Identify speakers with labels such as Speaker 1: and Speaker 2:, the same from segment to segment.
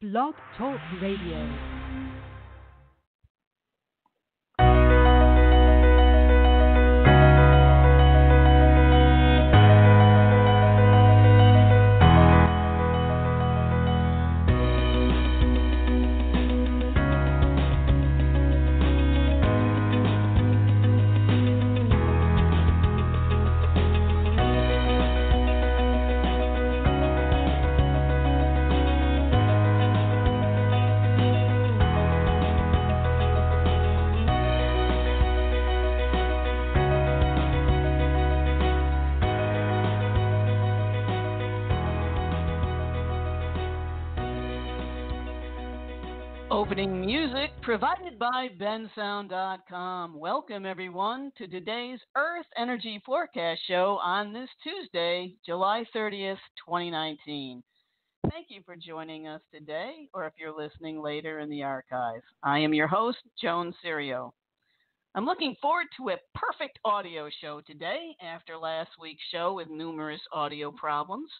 Speaker 1: Blog Talk Radio.
Speaker 2: Music provided by bensound.com. Welcome, everyone, to today's Earth Energy Forecast Show on this Tuesday, July 30th, 2019. Thank you for joining us today, or if you're listening later in the archive. I am your host, Joan Serio. I'm looking forward to a perfect audio show today after last week's show with numerous audio problems.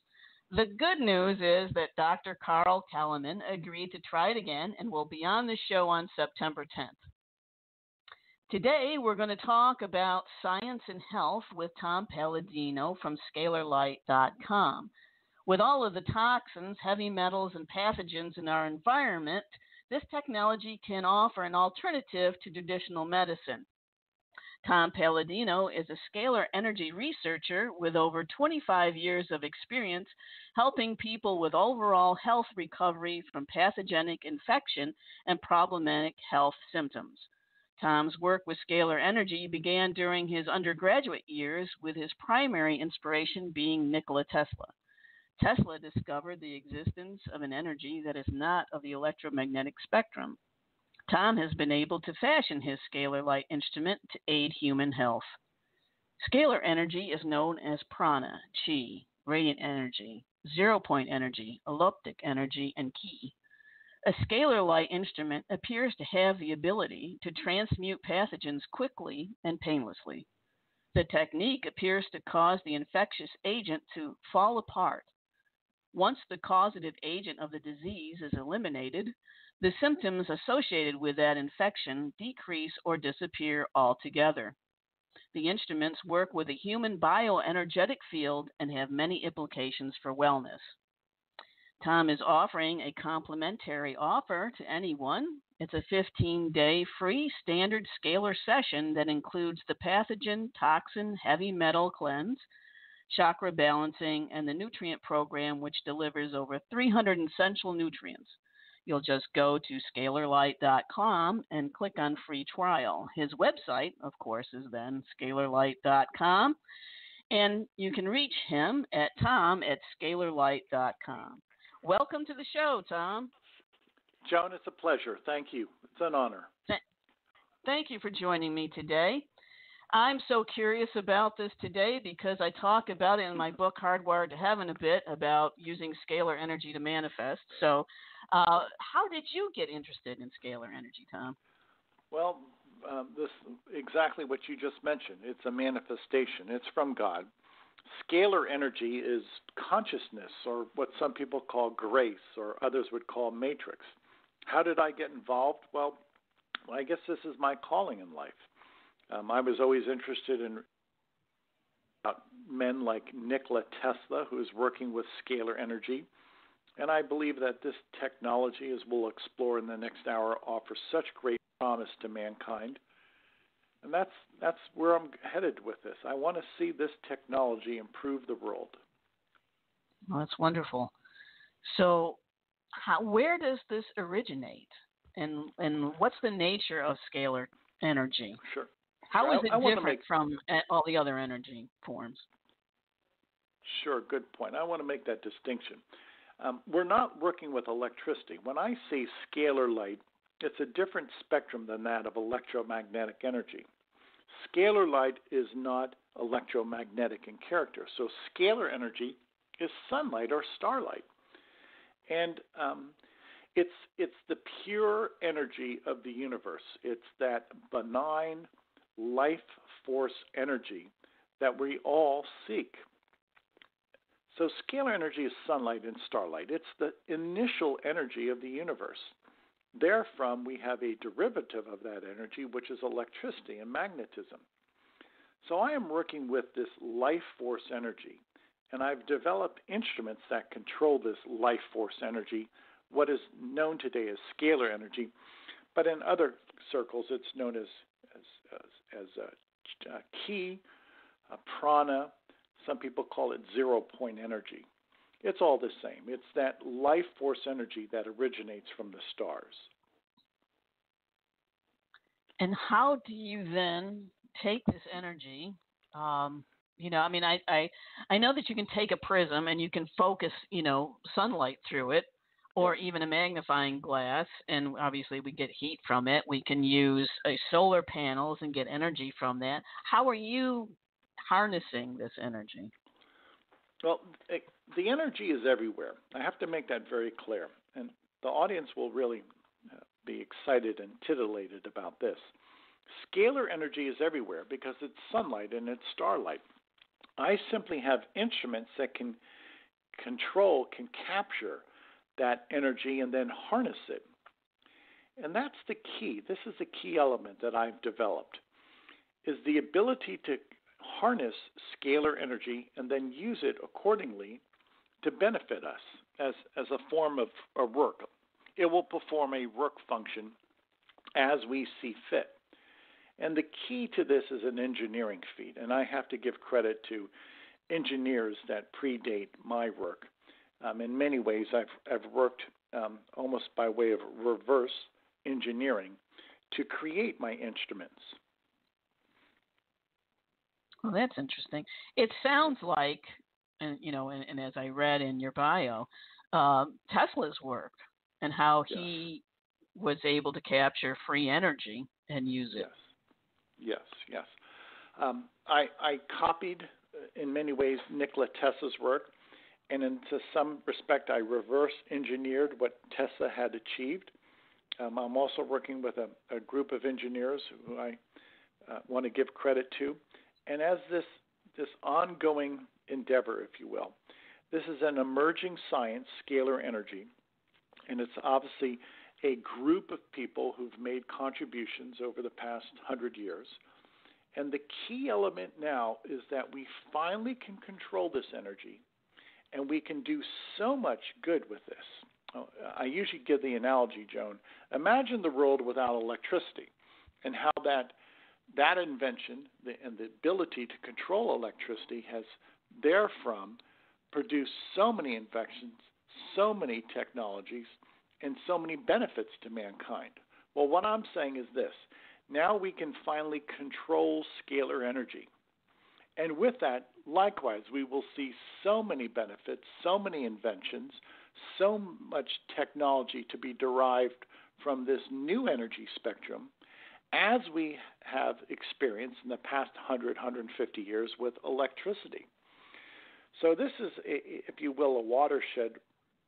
Speaker 2: The good news is that Dr. Carl Kellerman agreed to try it again and will be on the show on September 10th. Today, we're going to talk about science and health with Tom Paladino from scalarlight.com. With all of the toxins, heavy metals, and pathogens in our environment, this technology can offer an alternative to traditional medicine. Tom Paladino is a scalar energy researcher with over 25 years of experience helping people with overall health recovery from pathogenic infection and problematic health symptoms. Tom's work with scalar energy began during his undergraduate years, with his primary inspiration being Nikola Tesla. Tesla discovered the existence of an energy that is not of the electromagnetic spectrum. Tom has been able to fashion his scalar light instrument to aid human health. Scalar energy is known as prana, chi, radiant energy, zero point energy, elliptic energy, and ki. A scalar light instrument appears to have the ability to transmute pathogens quickly and painlessly. The technique appears to cause the infectious agent to fall apart. Once the causative agent of the disease is eliminated, the symptoms associated with that infection decrease or disappear altogether. The instruments work with a human bioenergetic field and have many implications for wellness. Tom is offering a complimentary offer to anyone. It's a 15 day free standard scalar session that includes the pathogen, toxin, heavy metal cleanse, chakra balancing, and the nutrient program, which delivers over 300 essential nutrients you'll just go to scalarlight.com and click on free trial. His website, of course, is then scalarlight.com. And you can reach him at tom at scalarlight.com. Welcome to the show, Tom.
Speaker 3: Joan, it's a pleasure. Thank you. It's an honor.
Speaker 2: Thank you for joining me today. I'm so curious about this today because I talk about it in my book Hardwired to Heaven a bit about using scalar energy to manifest. So uh, how did you get interested in scalar energy, Tom?
Speaker 3: Well, um, this exactly what you just mentioned. It's a manifestation. It's from God. Scalar energy is consciousness, or what some people call grace, or others would call matrix. How did I get involved? Well, I guess this is my calling in life. Um, I was always interested in uh, men like Nikola Tesla, who is working with scalar energy. And I believe that this technology, as we'll explore in the next hour, offers such great promise to mankind. And that's that's where I'm headed with this. I want to see this technology improve the world.
Speaker 2: Well, that's wonderful. So, how, where does this originate, and and what's the nature of scalar energy?
Speaker 3: Sure.
Speaker 2: How is it
Speaker 3: I
Speaker 2: different
Speaker 3: make,
Speaker 2: from uh, all the other energy forms?
Speaker 3: Sure, good point. I want to make that distinction. Um, we're not working with electricity. When I say scalar light, it's a different spectrum than that of electromagnetic energy. Scalar light is not electromagnetic in character. So, scalar energy is sunlight or starlight. And um, it's, it's the pure energy of the universe. It's that benign life force energy that we all seek. So, scalar energy is sunlight and starlight. It's the initial energy of the universe. Therefrom, we have a derivative of that energy, which is electricity and magnetism. So, I am working with this life force energy, and I've developed instruments that control this life force energy, what is known today as scalar energy, but in other circles, it's known as as as, as a, a ki, a prana. Some people call it zero point energy. It's all the same. It's that life force energy that originates from the stars.
Speaker 2: And how do you then take this energy? Um, you know, I mean, I, I I know that you can take a prism and you can focus, you know, sunlight through it, or even a magnifying glass, and obviously we get heat from it. We can use uh, solar panels and get energy from that. How are you harnessing this energy?
Speaker 3: Well, it, the energy is everywhere. I have to make that very clear, and the audience will really uh, be excited and titillated about this. Scalar energy is everywhere because it's sunlight and it's starlight. I simply have instruments that can control, can capture that energy and then harness it. And that's the key. This is the key element that I've developed is the ability to harness scalar energy and then use it accordingly to benefit us as, as a form of a work. It will perform a work function as we see fit. And the key to this is an engineering feat, and I have to give credit to engineers that predate my work. Um, in many ways, I've, I've worked um, almost by way of reverse engineering to create my instruments.
Speaker 2: Well, that's interesting. It sounds like, and you know, and, and as I read in your bio, uh, Tesla's work and how
Speaker 3: yes.
Speaker 2: he was able to capture free energy and use it.
Speaker 3: Yes, yes, yes. Um, I, I copied, uh, in many ways, Nikola Tesla's work, and in some respect, I reverse engineered what Tesla had achieved. Um, I'm also working with a, a, group of engineers who I uh, want to give credit to and as this this ongoing endeavor, if you will, this is an emerging science, scalar energy, and it's obviously a group of people who've made contributions over the past hundred years. And the key element now is that we finally can control this energy, and we can do so much good with this. Oh, I usually give the analogy, Joan. Imagine the world without electricity, and how that that invention and the ability to control electricity has therefrom produced so many inventions, so many technologies, and so many benefits to mankind. Well, what I'm saying is this now we can finally control scalar energy. And with that, likewise, we will see so many benefits, so many inventions, so much technology to be derived from this new energy spectrum as we have experienced in the past 100, 150 years with electricity. So, this is, a, if you will, a watershed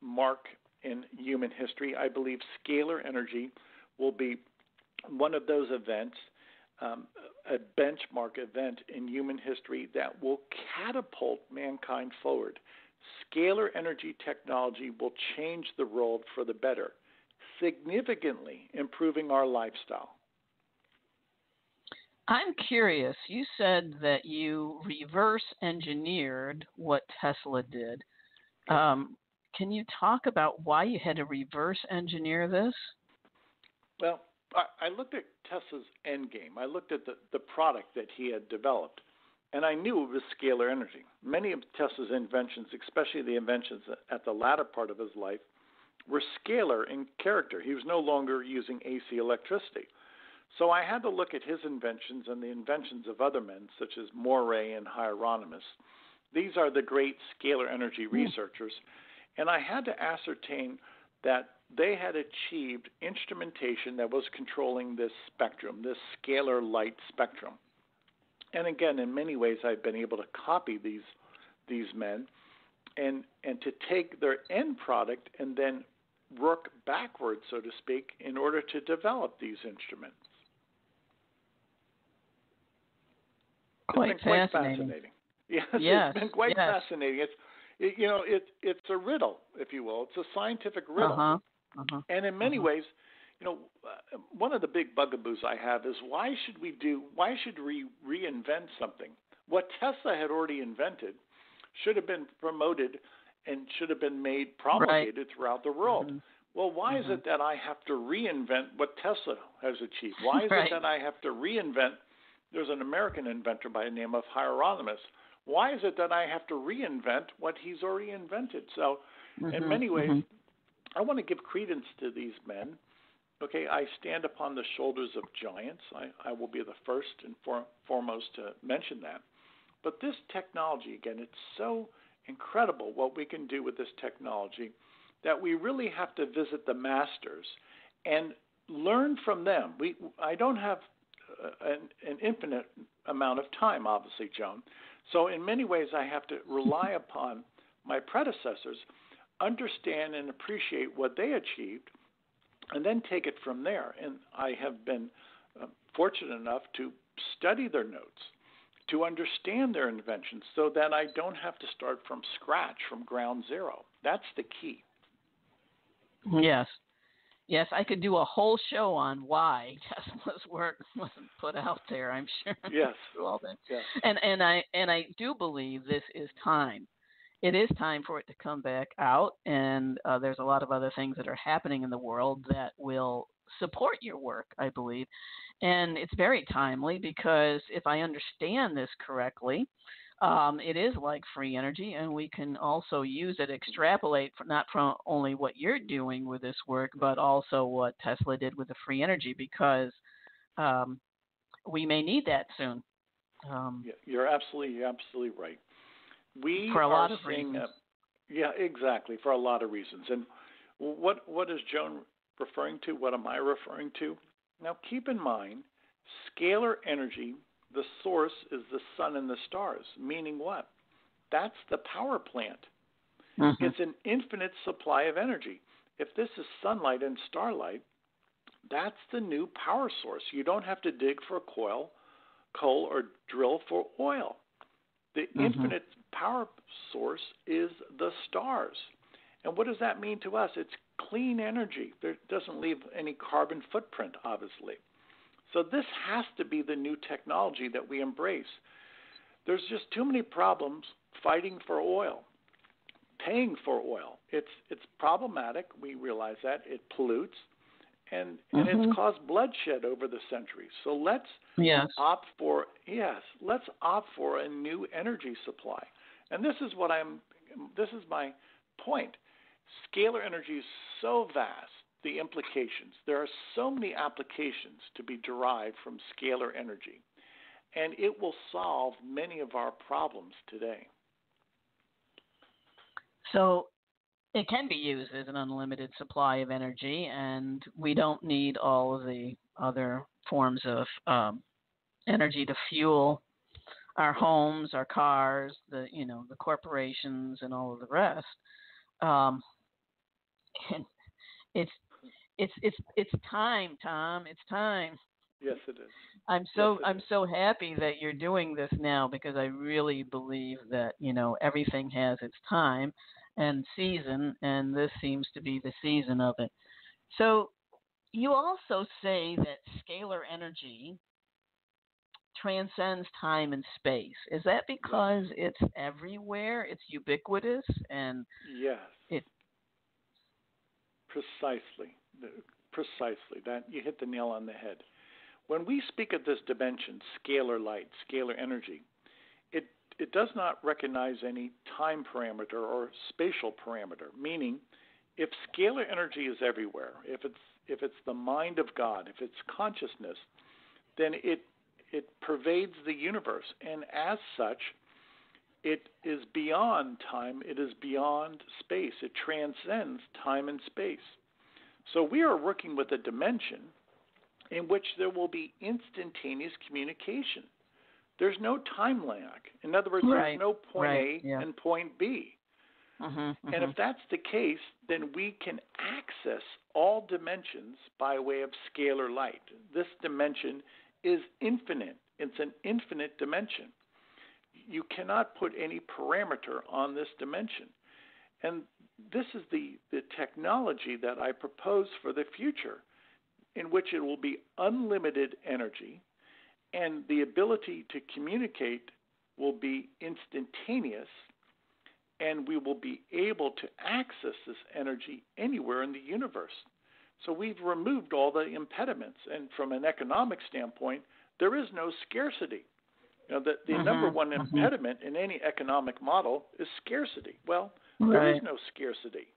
Speaker 3: mark in human history. I believe scalar energy will be one of those events, um, a benchmark event in human history that will catapult mankind forward. Scalar energy technology will change the world for the better, significantly improving our lifestyle.
Speaker 2: I'm curious. You said that you reverse engineered what Tesla did. Um, can you talk about why you had to reverse engineer this?
Speaker 3: Well, I, I looked at Tesla's end game. I looked at the, the product that he had developed, and I knew it was scalar energy. Many of Tesla's inventions, especially the inventions at the latter part of his life, were scalar in character. He was no longer using AC electricity. So I had to look at his inventions and the inventions of other men, such as Moray and Hieronymus. These are the great scalar energy hmm. researchers. And I had to ascertain that they had achieved instrumentation that was controlling this spectrum, this scalar light spectrum. And again, in many ways, I've been able to copy these these men and and to take their end product and then work backwards, so to speak, in order to develop these instruments.
Speaker 2: quite,
Speaker 3: quite
Speaker 2: fascinating.
Speaker 3: fascinating. Yes,
Speaker 2: yes,
Speaker 3: it's been quite
Speaker 2: yes.
Speaker 3: fascinating. It's It, you know, it it's a riddle, if you will. It's a scientific riddle.
Speaker 2: Uh-huh. Uh-huh.
Speaker 3: And in many
Speaker 2: uh-huh.
Speaker 3: ways, you know, uh, one of the big bugaboos I have is why should we do? Why should we reinvent something? What Tesla had already invented should have been promoted and should have been made promulgated right. throughout the world.
Speaker 2: Mm-hmm.
Speaker 3: Well, why
Speaker 2: mm-hmm.
Speaker 3: is it that I have to reinvent what Tesla has achieved? Why is
Speaker 2: right.
Speaker 3: it that I have to reinvent? There's an American inventor by the name of Hieronymus. Why is it that I have to reinvent what he's already invented? So,
Speaker 2: mm-hmm.
Speaker 3: in many ways,
Speaker 2: mm-hmm.
Speaker 3: I want to give credence to these men. Okay, I stand upon the shoulders of giants. I, I will be the first and for, foremost to mention that. But this technology, again, it's so incredible what we can do with this technology that we really have to visit the masters and learn from them. We, I don't have uh, an, an infinite amount of time, obviously, Joan. So, in many ways, I have to rely upon my predecessors, understand and appreciate what they achieved, and then take it from there. And I have been uh, fortunate enough to study their notes, to understand their inventions, so that I don't have to start from scratch, from ground zero. That's the key.
Speaker 2: Yes. Yes, I could do a whole show on why Tesla's work wasn't put out there. I'm sure.
Speaker 3: Yes.
Speaker 2: all that.
Speaker 3: Yes.
Speaker 2: And and I and I do believe this is time. It is time for it to come back out, and uh, there's a lot of other things that are happening in the world that will support your work. I believe, and it's very timely because if I understand this correctly, um, it is like free energy, and we can also use it, extrapolate not from only what you're doing with this work, but also what Tesla did with the free energy, because um, we may need that soon. Um,
Speaker 3: yeah, you're absolutely, you're absolutely right. We
Speaker 2: for a
Speaker 3: are
Speaker 2: lot of
Speaker 3: seeing,
Speaker 2: reasons.
Speaker 3: A, yeah, exactly, for a lot of reasons. And what what is Joan referring to? What am I referring to? Now, keep in mind, scalar energy the source is the sun and the stars, meaning what? That's the power plant.
Speaker 2: Mm-hmm.
Speaker 3: It's an infinite supply of energy. If this is sunlight and starlight, that's the new power source. You don't have to dig for coal, coal or drill for oil. The
Speaker 2: mm-hmm.
Speaker 3: infinite power source is the stars. And what does that mean to us? It's clean energy. It doesn't leave any carbon footprint, obviously. So this has to be the new technology that we embrace. There's just too many problems fighting for oil, paying for oil. It's it's problematic. We realize that it pollutes, and and
Speaker 2: mm-hmm.
Speaker 3: it's caused bloodshed over the centuries. So let's
Speaker 2: yes.
Speaker 3: opt for yes, let's opt for a new energy supply. And this is what I'm. This is my point. Scalar energy is so vast the implications. There are so many applications to be derived from scalar energy, and it will solve many of our problems today.
Speaker 2: So it can be used as an unlimited supply of energy, and we don't need all of the other forms of um, energy to fuel our homes, our cars, the you know the corporations, and all of the rest. Um, and it's it's it's it's time, Tom. It's time.
Speaker 3: Yes, it is.
Speaker 2: I'm so
Speaker 3: yes,
Speaker 2: I'm
Speaker 3: is.
Speaker 2: so happy that you're doing this now because I really believe that you know everything has its time and season, and this seems to be the season of it. So you also say that scalar energy transcends time and space. Is that because it's everywhere? It's ubiquitous and
Speaker 3: yes,
Speaker 2: it
Speaker 3: precisely precisely that you hit the nail on the head. When we speak of this dimension, scalar light, scalar energy, it it does not recognize any time parameter or spatial parameter. Meaning, if scalar energy is everywhere, if it's if it's the mind of God, if it's consciousness, then it it pervades the universe, and as such, it is beyond time. It is beyond space. It transcends time and space. So we are working with a dimension in which there will be instantaneous communication. There's no time lag. In other words,
Speaker 2: right.
Speaker 3: there's no point
Speaker 2: right.
Speaker 3: A
Speaker 2: yeah.
Speaker 3: and point B.
Speaker 2: Mm-hmm, mm-hmm.
Speaker 3: And if that's the case, then we can access all dimensions by way of scalar light. This dimension is infinite, it's an infinite dimension. you cannot put any parameter on this dimension. And this is the, the technology that I propose for the future, in which it will be unlimited energy and the ability to communicate will be instantaneous and we will be able to access this energy anywhere in the universe. So we've removed all the impediments, and from an economic standpoint, there is no scarcity. You know, the, the mm-hmm, number one mm-hmm. impediment in any economic model is scarcity. Well, right. there is no scarcity.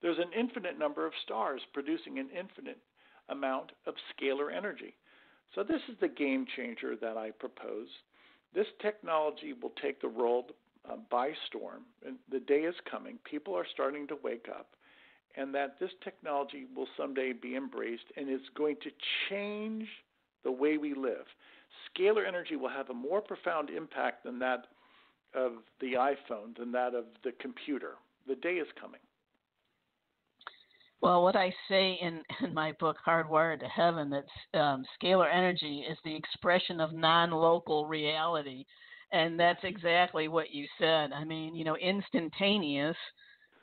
Speaker 3: There's an infinite number of stars producing an infinite amount of scalar energy. So this is the game changer that I propose. This technology will take the world uh, by storm. And the day is coming. People are starting to wake up, and that this technology will someday be embraced and it's going to change the way we live. Scalar energy will have a more profound impact than that of the iPhone, than that of the computer. The day is coming.
Speaker 2: Well, what I say in, in my book, Hardwired to Heaven, that um, scalar energy is the expression of non local reality and that's exactly what you said. I mean, you know, instantaneous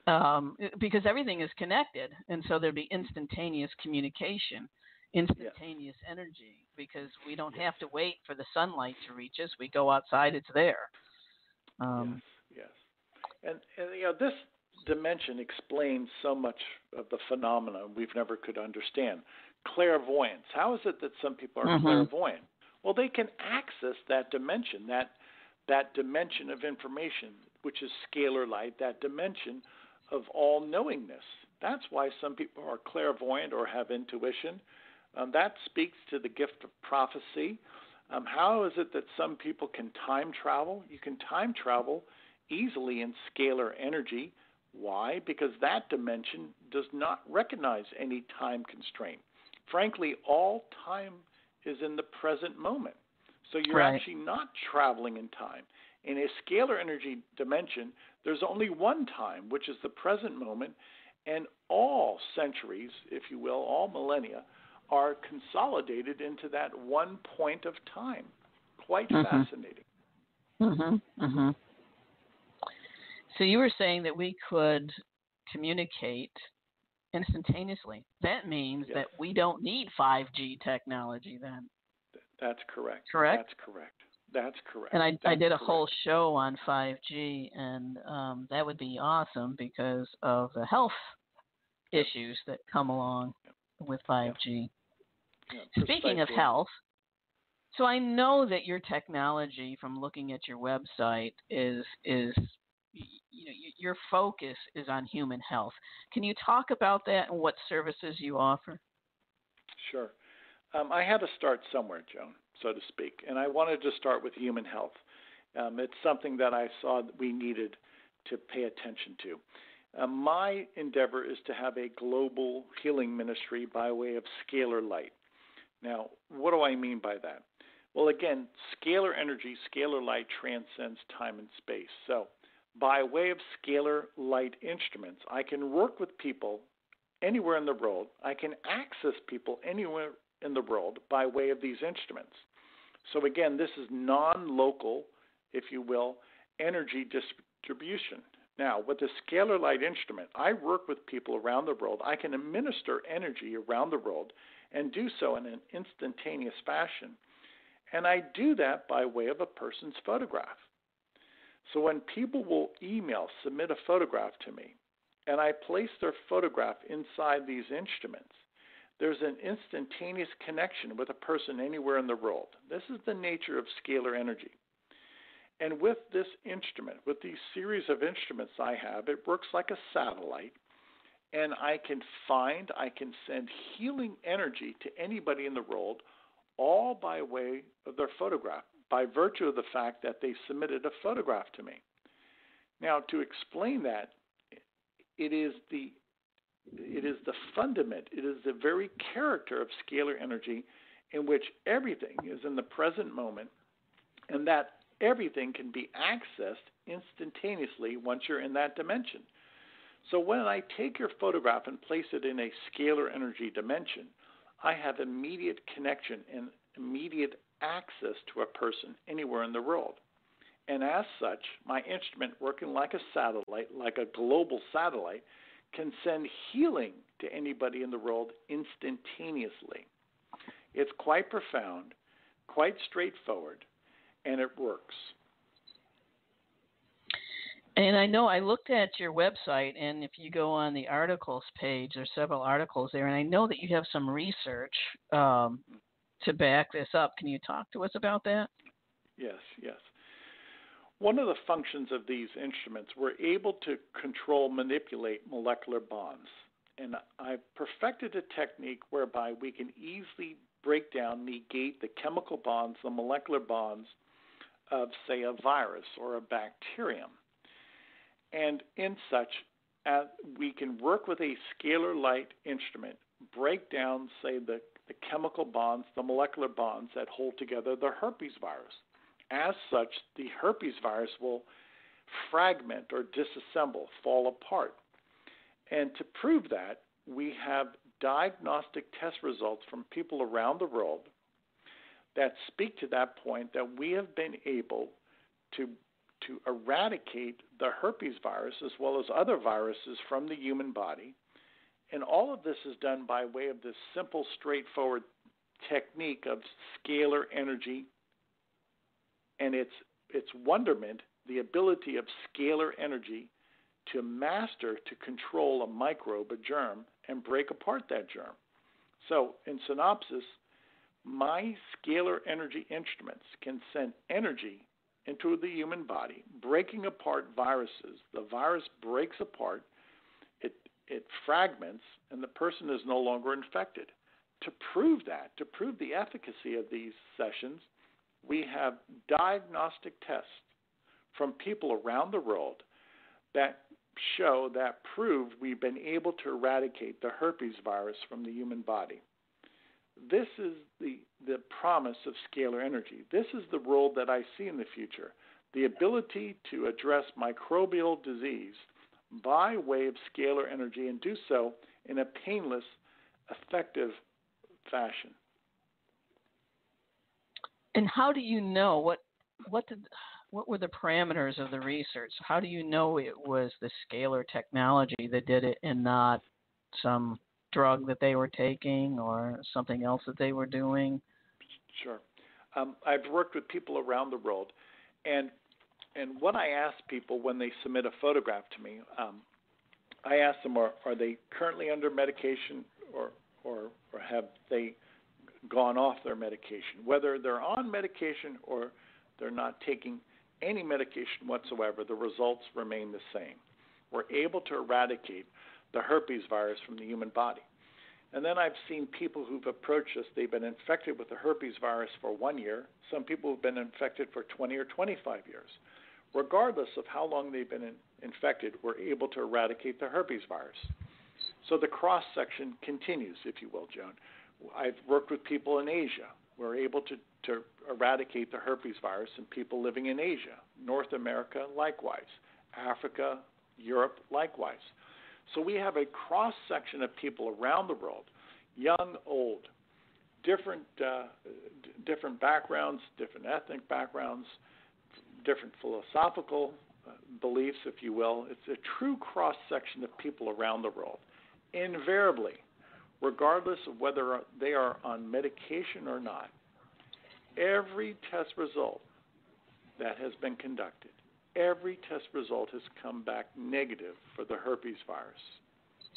Speaker 2: um, because everything is connected, and so there'd be instantaneous communication, instantaneous yes. energy because we don't yes. have to wait for the sunlight to reach us. We go outside; it's there.
Speaker 3: Um, yes, yes, and, and you know this dimension explains so much of the phenomena we've never could understand. Clairvoyance. How is it that some people are mm-hmm. clairvoyant? Well, they can access that dimension, that that dimension of information, which is scalar light, that dimension of all knowingness. That's why some people are clairvoyant or have intuition. Um, that speaks to the gift of prophecy. Um, how is it that some people can time travel? You can time travel easily in scalar energy. Why? Because that dimension does not recognize any time constraint. Frankly, all time is in the present moment. So you're right. actually not traveling in time. In a scalar energy dimension, there's only one time, which is the present moment, and all centuries, if you will, all millennia, are consolidated into that one point of time. Quite mm-hmm. fascinating.
Speaker 2: Mhm. Mhm. So you were saying that we could communicate instantaneously. That means yes. that we don't need 5G technology then.
Speaker 3: That's correct.
Speaker 2: Correct.
Speaker 3: That's correct. That's correct.
Speaker 2: And I,
Speaker 3: That's I
Speaker 2: did
Speaker 3: a
Speaker 2: correct. whole show on 5G, and um, that would be awesome because of the health issues that come along with 5G.
Speaker 3: Yeah,
Speaker 2: Speaking of health, so I know that your technology, from looking at your website, is is you know your focus is on human health. Can you talk about that and what services you offer?
Speaker 3: Sure. Um, I had to start somewhere, Joan, so to speak, and I wanted to start with human health. Um, it's something that I saw that we needed to pay attention to. Uh, my endeavor is to have a global healing ministry by way of scalar light. Now, what do I mean by that? Well, again, scalar energy, scalar light transcends time and space. So, by way of scalar light instruments, I can work with people anywhere in the world. I can access people anywhere in the world by way of these instruments. So, again, this is non local, if you will, energy distribution. Now, with the scalar light instrument, I work with people around the world. I can administer energy around the world and do so in an instantaneous fashion. And I do that by way of a person's photograph. So when people will email, submit a photograph to me, and I place their photograph inside these instruments, there's an instantaneous connection with a person anywhere in the world. This is the nature of scalar energy. And with this instrument, with these series of instruments I have, it works like a satellite. And I can find, I can send healing energy to anybody in the world, all by way of their photograph, by virtue of the fact that they submitted a photograph to me. Now, to explain that, it is the it is the fundament, it is the very character of scalar energy in which everything is in the present moment and that everything can be accessed instantaneously once you're in that dimension. So when I take your photograph and place it in a scalar energy dimension, I have immediate connection and immediate access to a person anywhere in the world. And as such, my instrument, working like a satellite, like a global satellite, can send healing to anybody in the world instantaneously. It's quite profound, quite straightforward, and it works.
Speaker 2: And I know I looked at your website, and if you go on the articles page, there's several articles there, and I know that you have some research um, to back this up. Can you talk to us about that?
Speaker 3: Yes, yes. One of the functions of these instruments, we're able to control, manipulate molecular bonds. And I've perfected a technique whereby we can easily break down, negate the chemical bonds, the molecular bonds of, say, a virus or a bacterium. And in such, uh, we can work with a scalar light instrument, break down, say, the, the chemical bonds, the molecular bonds that hold together the herpes virus. As such, the herpes virus will fragment or disassemble, fall apart. And to prove that, we have diagnostic test results from people around the world that speak to that point that we have been able to to eradicate the herpes virus as well as other viruses from the human body. And all of this is done by way of this simple, straightforward technique of scalar energy and its its wonderment, the ability of scalar energy to master to control a microbe, a germ, and break apart that germ. So, in synopsis, my scalar energy instruments can send energy into the human body, breaking apart viruses. The virus breaks apart, it, it fragments, and the person is no longer infected. To prove that, to prove the efficacy of these sessions, we have diagnostic tests from people around the world that show that prove we've been able to eradicate the herpes virus from the human body. This is the, the promise of scalar energy. This is the role that I see in the future the ability to address microbial disease by way of scalar energy and do so in a painless, effective fashion.
Speaker 2: And how do you know what what did what were the parameters of the research? How do you know it was the scalar technology that did it and not some drug that they were taking or something else that they were doing?
Speaker 3: Sure. Um, I've worked with people around the world, and and what I ask people when they submit a photograph to me, um, I ask them: Are are they currently under medication, or or or have they gone off their medication, whether they're on medication or they're not taking any medication whatsoever, the results remain the same. We're able to eradicate the herpes virus from the human body. And then I've seen people who've approached us, they've been infected with the herpes virus for one year. Some people have been infected for 20 or 25 years. Regardless of how long they've been in, infected, we're able to eradicate the herpes virus. So the cross section continues, if you will, Joan. I've worked with people in Asia. We're able to, to eradicate the herpes virus in people living in Asia, North America, likewise, Africa, Europe, likewise. So we have a cross section of people around the world, young, old, different uh, d- different backgrounds, different ethnic backgrounds, different philosophical uh, beliefs, if you will. It's a true cross section of people around the world. Invariably, regardless of whether they are on medication or not, every test result that has been conducted, every test result has come back negative for the herpes virus.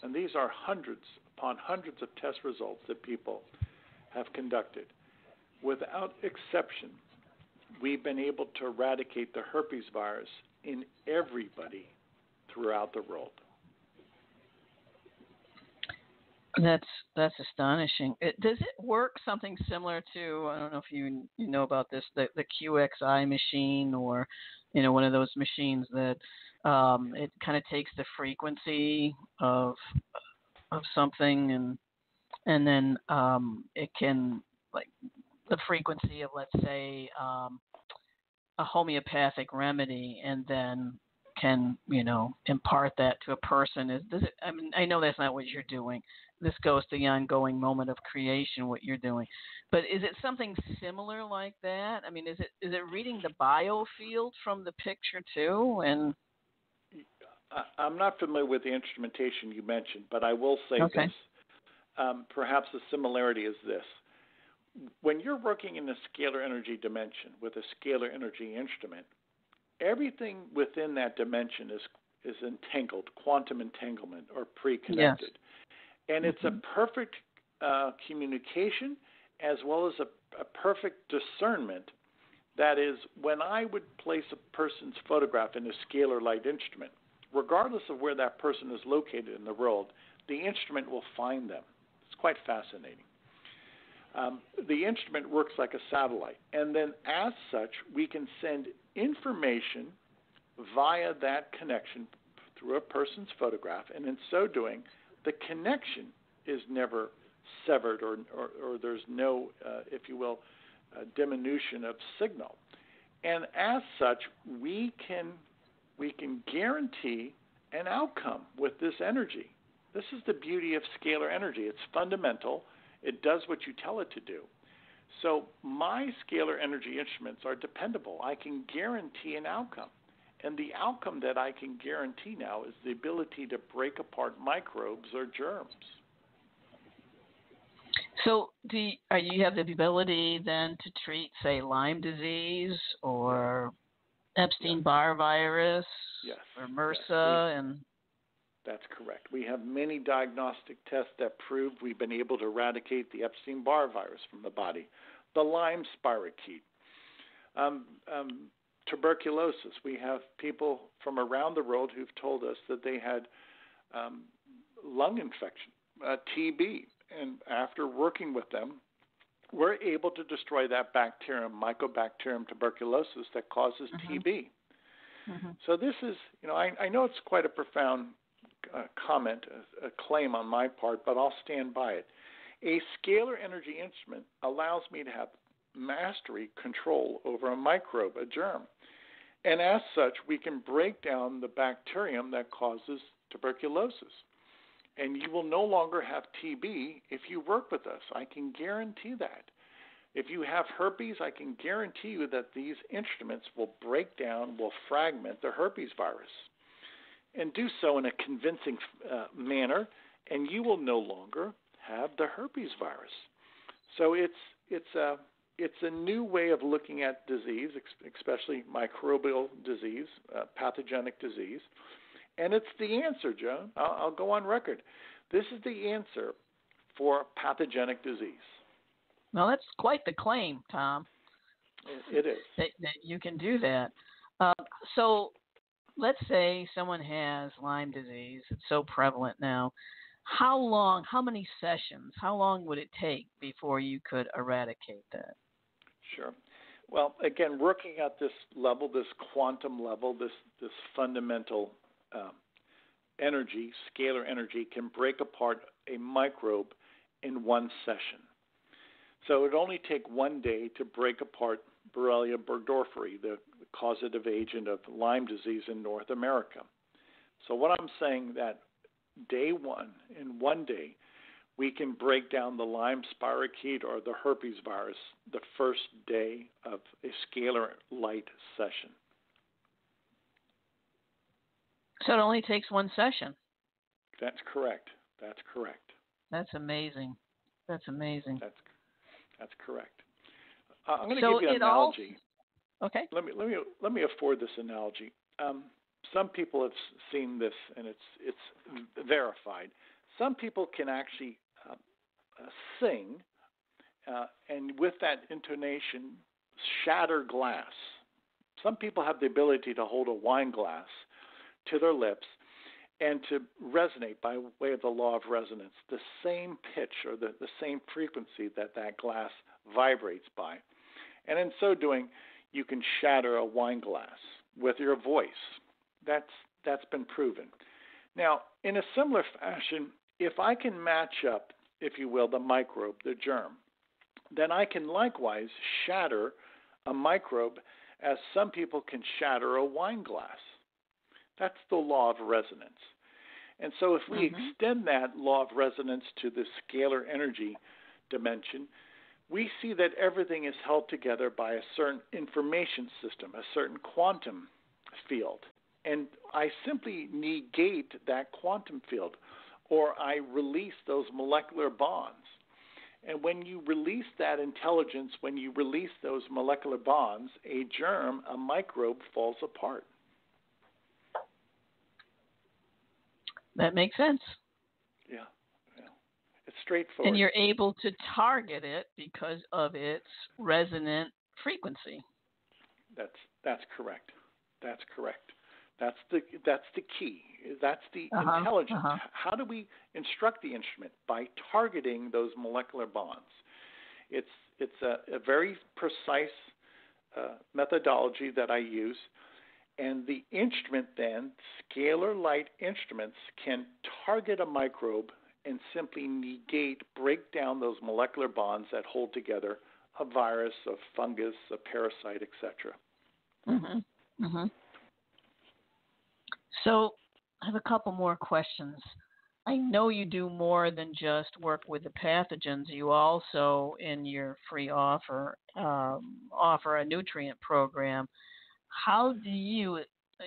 Speaker 3: And these are hundreds upon hundreds of test results that people have conducted. Without exception, we've been able to eradicate the herpes virus in everybody throughout the world.
Speaker 2: That's that's astonishing. It, does it work something similar to I don't know if you you know about this the the QXI machine or you know one of those machines that um, it kind of takes the frequency of of something and and then um, it can like the frequency of let's say um, a homeopathic remedy and then can you know impart that to a person is does it i mean i know that's not what you're doing this goes to the ongoing moment of creation what you're doing. But is it something similar like that? I mean is it is it reading the biofield from the picture too? And
Speaker 3: i'm not familiar with the instrumentation you mentioned but i will say
Speaker 2: okay.
Speaker 3: this. Um, perhaps the similarity is this. When you're working in the scalar energy dimension with a scalar energy instrument everything within that dimension is is entangled, quantum entanglement or pre-connected,
Speaker 2: yes.
Speaker 3: And it's
Speaker 2: mm-hmm.
Speaker 3: a perfect uh, communication as well as a, a perfect discernment. That is, when I would place a person's photograph in a scalar light instrument, regardless of where that person is located in the world, the instrument will find them. It's quite fascinating. Um, the instrument works like a satellite, and then as such, we can send information via that connection through a person's photograph, and in so doing, the connection is never severed or, or, or there's no, uh, if you will, uh, diminution of signal. And as such, we can we can guarantee an outcome with this energy. This is the beauty of scalar energy. It's fundamental. It does what you tell it to do. So my scalar energy instruments are dependable. I can guarantee an outcome. And the outcome that I can guarantee now is the ability to break apart microbes or germs.
Speaker 2: So, do you, you have the ability then to treat, say, Lyme disease or Epstein-Barr virus
Speaker 3: yes.
Speaker 2: or MRSA
Speaker 3: yes.
Speaker 2: and
Speaker 3: that's correct. We have many diagnostic tests that prove we've been able to eradicate the Epstein Barr virus from the body, the Lyme spirochete, um, um, tuberculosis. We have people from around the world who've told us that they had um, lung infection, uh, TB, and after working with them, we're able to destroy that bacterium, Mycobacterium tuberculosis, that causes
Speaker 2: mm-hmm.
Speaker 3: TB.
Speaker 2: Mm-hmm.
Speaker 3: So this is, you know, I, I know it's quite a profound uh, comment, a, a claim on my part, but I'll stand by it. A scalar energy instrument allows me to have mastery control over a microbe, a germ. And as such, we can break down the bacterium that causes tuberculosis. And you will no longer have TB if you work with us. I can guarantee that. If you have herpes, I can guarantee you that these instruments will break down, will fragment the herpes virus and do so in a convincing uh, manner, and you will no longer have the herpes virus. So it's it's a it's a new way of looking at disease, especially microbial disease, uh, pathogenic disease, and it's the answer, Joan. I'll, I'll go on record. This is the answer for pathogenic disease.
Speaker 2: Well, that's quite the claim, Tom.
Speaker 3: It is
Speaker 2: that, that you can do that. Uh, so let's say someone has Lyme disease, it's so prevalent now. How long, how many sessions, how long would it take before you could eradicate that?
Speaker 3: Sure. Well, again, working at this level, this quantum level, this, this fundamental um, energy, scalar energy, can break apart a microbe in one session. So it would only take one day to break apart Borrelia burgdorferi, the causative agent of Lyme disease in North America. So what I'm saying that day one, in one day, we can break down the Lyme spirochete or the herpes virus the first day of a scalar light session.
Speaker 2: So it only takes one session.
Speaker 3: That's correct. That's correct.
Speaker 2: That's amazing. That's amazing.
Speaker 3: That's that's correct. Uh, I'm going to
Speaker 2: so
Speaker 3: give you an analogy.
Speaker 2: Okay.
Speaker 3: Let me let me let me afford this analogy. Um, some people have seen this, and it's it's verified. Some people can actually uh, uh, sing, uh, and with that intonation, shatter glass. Some people have the ability to hold a wine glass to their lips and to resonate by way of the law of resonance, the same pitch or the, the same frequency that that glass vibrates by. And in so doing, you can shatter a wine glass with your voice. That's that's been proven. Now, in a similar fashion, if I can match up, if you will, the microbe, the germ, then I can likewise shatter a microbe as some people can shatter a wine glass. That's the law of resonance. And so, if we
Speaker 2: Mhm.
Speaker 3: extend that law of resonance to the scalar energy dimension, we see that everything is held together by a certain information system, a certain quantum field. And I simply negate that quantum field, or I release those molecular bonds. And when you release that intelligence, when you release those molecular bonds, a germ, a microbe falls apart.
Speaker 2: That makes sense.
Speaker 3: Yeah, yeah. It's straightforward.
Speaker 2: And you're able to target it because of its resonant frequency.
Speaker 3: That's that's correct. That's correct. That's the that's the key. That's the
Speaker 2: Uh-huh,
Speaker 3: intelligence.
Speaker 2: uh-huh.
Speaker 3: How do we instruct the instrument by targeting those molecular bonds? It's it's a, a very precise uh, methodology that I use, and the instrument then, scalar light instruments, can target a microbe and simply negate, break down those molecular bonds that hold together a virus, a fungus, a parasite, etc.
Speaker 2: Mhm. Mhm. So, I have a couple more questions. I know you do more than just work with the pathogens. You also, in your free offer, um, offer a nutrient program. How do you,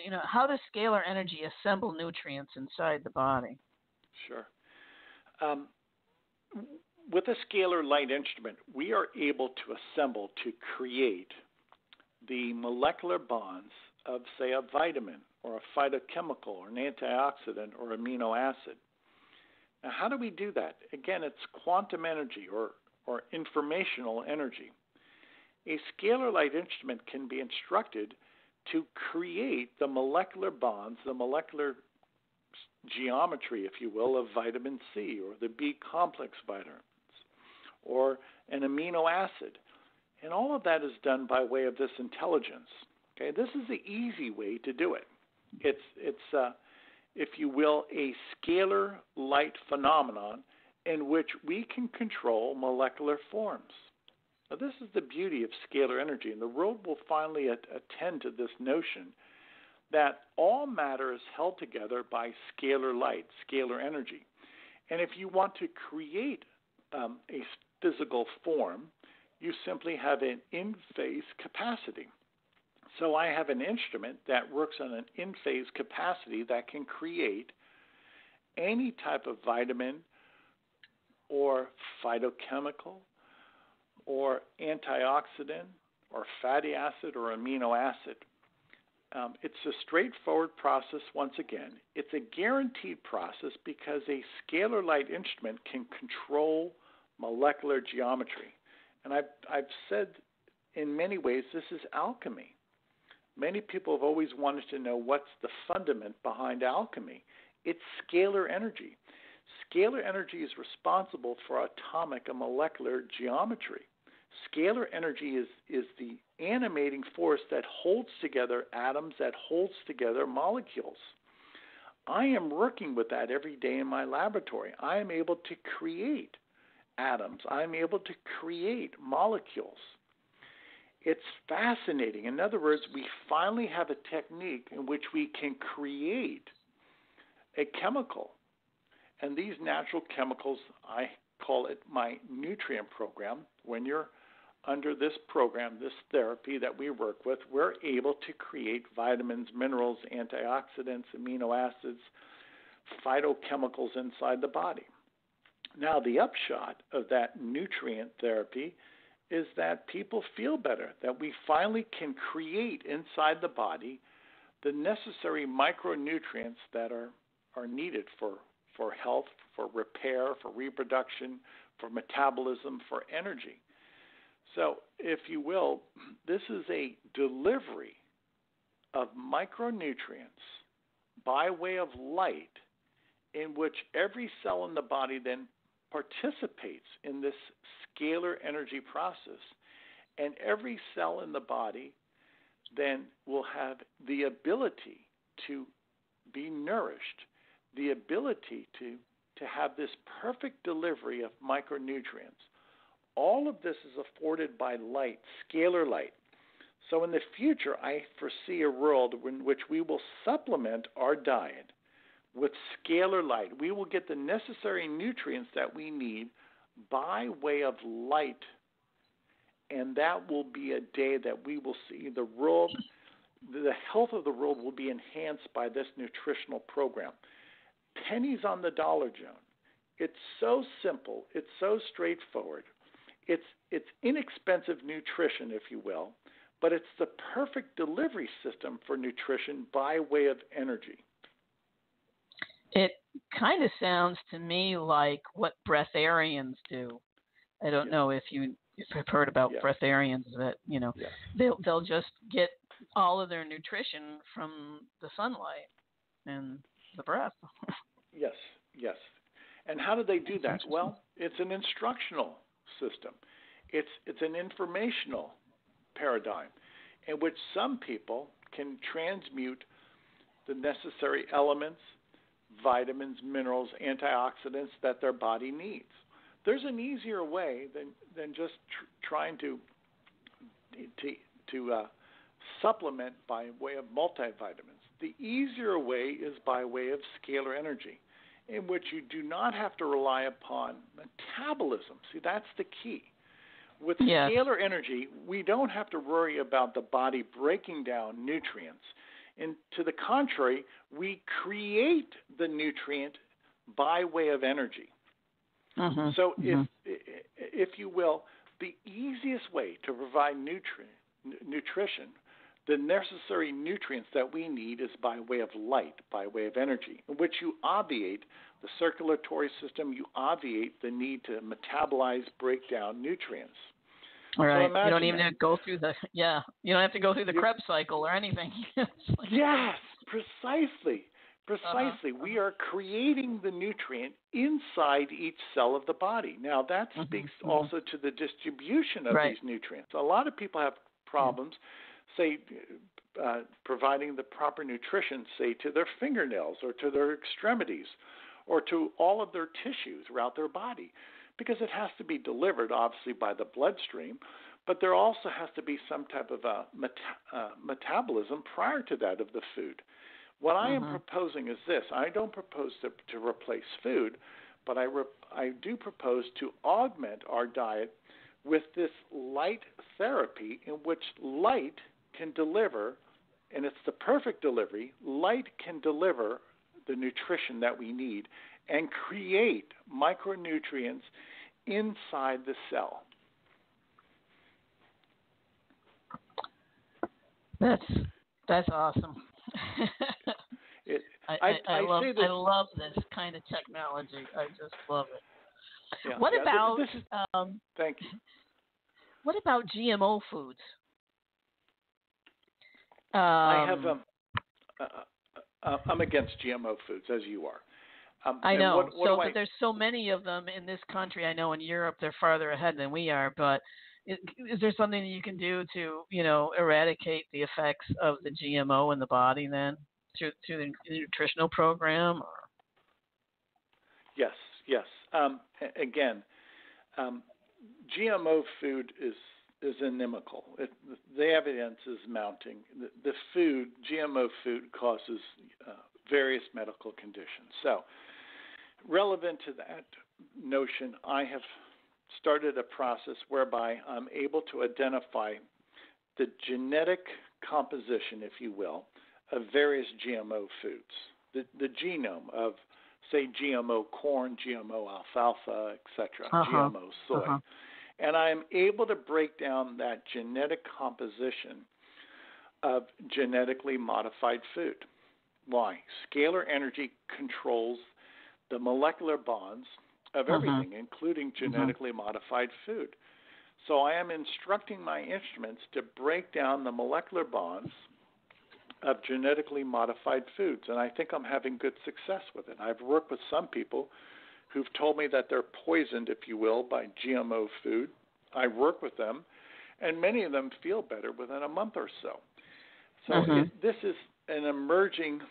Speaker 2: you know, how does scalar energy assemble nutrients inside the body?
Speaker 3: Sure. Um, with a scalar light instrument, we are able to assemble to create the molecular bonds of, say, a vitamin or a phytochemical or an antioxidant or amino acid. Now, how do we do that? Again, it's quantum energy or, or informational energy. A scalar light instrument can be instructed to create the molecular bonds, the molecular geometry, if you will, of vitamin C or the B complex vitamins or an amino acid. And all of that is done by way of this intelligence. Okay, this is the easy way to do it. It's it's uh, if you will, a scalar light phenomenon in which we can control molecular forms. Now, this is the beauty of scalar energy, and the world will finally at- attend to this notion that all matter is held together by scalar light, scalar energy. And if you want to create um, a physical form, you simply have an in phase capacity. So I have an instrument that works on an in phase capacity that can create any type of vitamin or phytochemical or antioxidant or fatty acid or amino acid. Um, it's a straightforward process once again. It's a guaranteed process because a scalar light instrument can control molecular geometry. And I've, I've said in many ways this is alchemy. Many people have always wanted to know what's the fundament behind alchemy. It's scalar energy. Scalar energy is responsible for atomic and molecular geometry. Scalar energy is, is the animating force that holds together atoms, that holds together molecules. I am working with that every day in my laboratory. I am able to create atoms, I'm able to create molecules. It's fascinating. In other words, we finally have a technique in which we can create a chemical. And these natural chemicals, I call it my nutrient program. When you're under this program, this therapy that we work with, we're able to create vitamins, minerals, antioxidants, amino acids, phytochemicals inside the body. Now, the upshot of that nutrient therapy is that people feel better, that we finally can create inside the body the necessary micronutrients that are, are needed for, for health, for repair, for reproduction, for metabolism, for energy. So, if you will, this is a delivery of micronutrients by way of light in which every cell in the body then participates in this scalar energy process. And every cell in the body then will have the ability to be nourished, the ability to, to have this perfect delivery of micronutrients. All of this is afforded by light, scalar light. So in the future, I foresee a world in which we will supplement our diet with scalar light. We will get the necessary nutrients that we need by way of light. And that will be a day that we will see the world, the health of the world will be enhanced by this nutritional program. Pennies on the dollar, Joan. It's so simple, it's so straightforward. It's it's inexpensive nutrition, if you will, but it's the perfect delivery system for nutrition by way of energy.
Speaker 2: It kind of sounds to me like what breatharians do. I don't know if you if you've heard about
Speaker 3: yeah.
Speaker 2: breatharians that you know
Speaker 3: yeah.
Speaker 2: they'll they'll just get all of their nutrition from the sunlight and the breath.
Speaker 3: yes, yes. And how do they do that? Well, it's an instructional system. It's it's an informational paradigm in which some people can transmute the necessary elements, vitamins, minerals, antioxidants that their body needs. There's an easier way than than just tr- trying to to to uh, supplement by way of multivitamins. The easier way is by way of scalar energy, in which you do not have to rely upon metabolism. See, that's the key. With
Speaker 2: yes.
Speaker 3: scalar energy, we don't have to worry about the body breaking down nutrients. And to the contrary, we create the nutrient by way of energy.
Speaker 2: Mm-hmm.
Speaker 3: So,
Speaker 2: mm-hmm.
Speaker 3: if if you will, the easiest way to provide nutri- nutrition, the necessary nutrients that we need, is by way of light, by way of energy, in which you obviate the circulatory system, you obviate the need to metabolize, break down nutrients.
Speaker 2: All right.
Speaker 3: So
Speaker 2: you don't even
Speaker 3: that.
Speaker 2: have to go through the yeah. You don't have to go through the
Speaker 3: you,
Speaker 2: Krebs cycle or anything.
Speaker 3: like, yes, precisely. Precisely.
Speaker 2: Uh-huh.
Speaker 3: We are creating the nutrient inside each cell of the body. Now, that
Speaker 2: mm-hmm.
Speaker 3: speaks
Speaker 2: mm-hmm.
Speaker 3: also to the distribution of
Speaker 2: right.
Speaker 3: these nutrients. A lot of people have problems, say, uh, providing the proper nutrition, say, to their fingernails or to their extremities or to all of their tissues throughout their body because it has to be delivered, obviously, by the bloodstream. But there also has to be some type of a uh, metabolism prior to that of the food. What I am
Speaker 2: Mhm.
Speaker 3: proposing is this: I don't propose to, to replace food, but I re- I do propose to augment our diet with this light therapy, in which light can deliver, and it's the perfect delivery. Light can deliver the nutrition that we need and create micronutrients inside the cell.
Speaker 2: That's that's awesome.
Speaker 3: it,
Speaker 2: I,
Speaker 3: I,
Speaker 2: I, I, love
Speaker 3: this,
Speaker 2: I love this kind of technology. I just love it.
Speaker 3: yeah,
Speaker 2: what
Speaker 3: yeah,
Speaker 2: about
Speaker 3: this is,
Speaker 2: um,
Speaker 3: thank you.
Speaker 2: what about GMO foods? Um,
Speaker 3: I have um, uh, uh, I'm against GMO foods as you are. Um,
Speaker 2: I know.
Speaker 3: What, what
Speaker 2: so,
Speaker 3: I,
Speaker 2: but there's so many of them in this country. I know in Europe they're farther ahead than we are. But is, is there something that you can do to, you know, eradicate the effects of the GMO in the body then through through the nutritional program? Or?
Speaker 3: Yes, yes. Um, again, um, GMO food is is inimical. It, the evidence is mounting. The, the food, GMO food, causes uh, various medical conditions. So, relevant to that notion, I have started a process whereby I'm able to identify the genetic composition, if you will, of various GMO foods, the, the genome of, say, GMO corn, GMO alfalfa, etc.,
Speaker 2: uh-huh.
Speaker 3: GMO soy.
Speaker 2: Uh-huh.
Speaker 3: And I am able to break down that genetic composition of genetically modified food. Why? Scalar energy controls the molecular bonds of
Speaker 2: Uh-huh.
Speaker 3: everything, including genetically modified food. So I am instructing my instruments to break down the molecular bonds of genetically modified foods, and I think I'm having good success with it. I've worked with some people who've told me that they're poisoned, if you will, by GMO food. I work with them, and many of them feel better within a month or so. So
Speaker 2: Mhm.
Speaker 3: it, this is an emerging.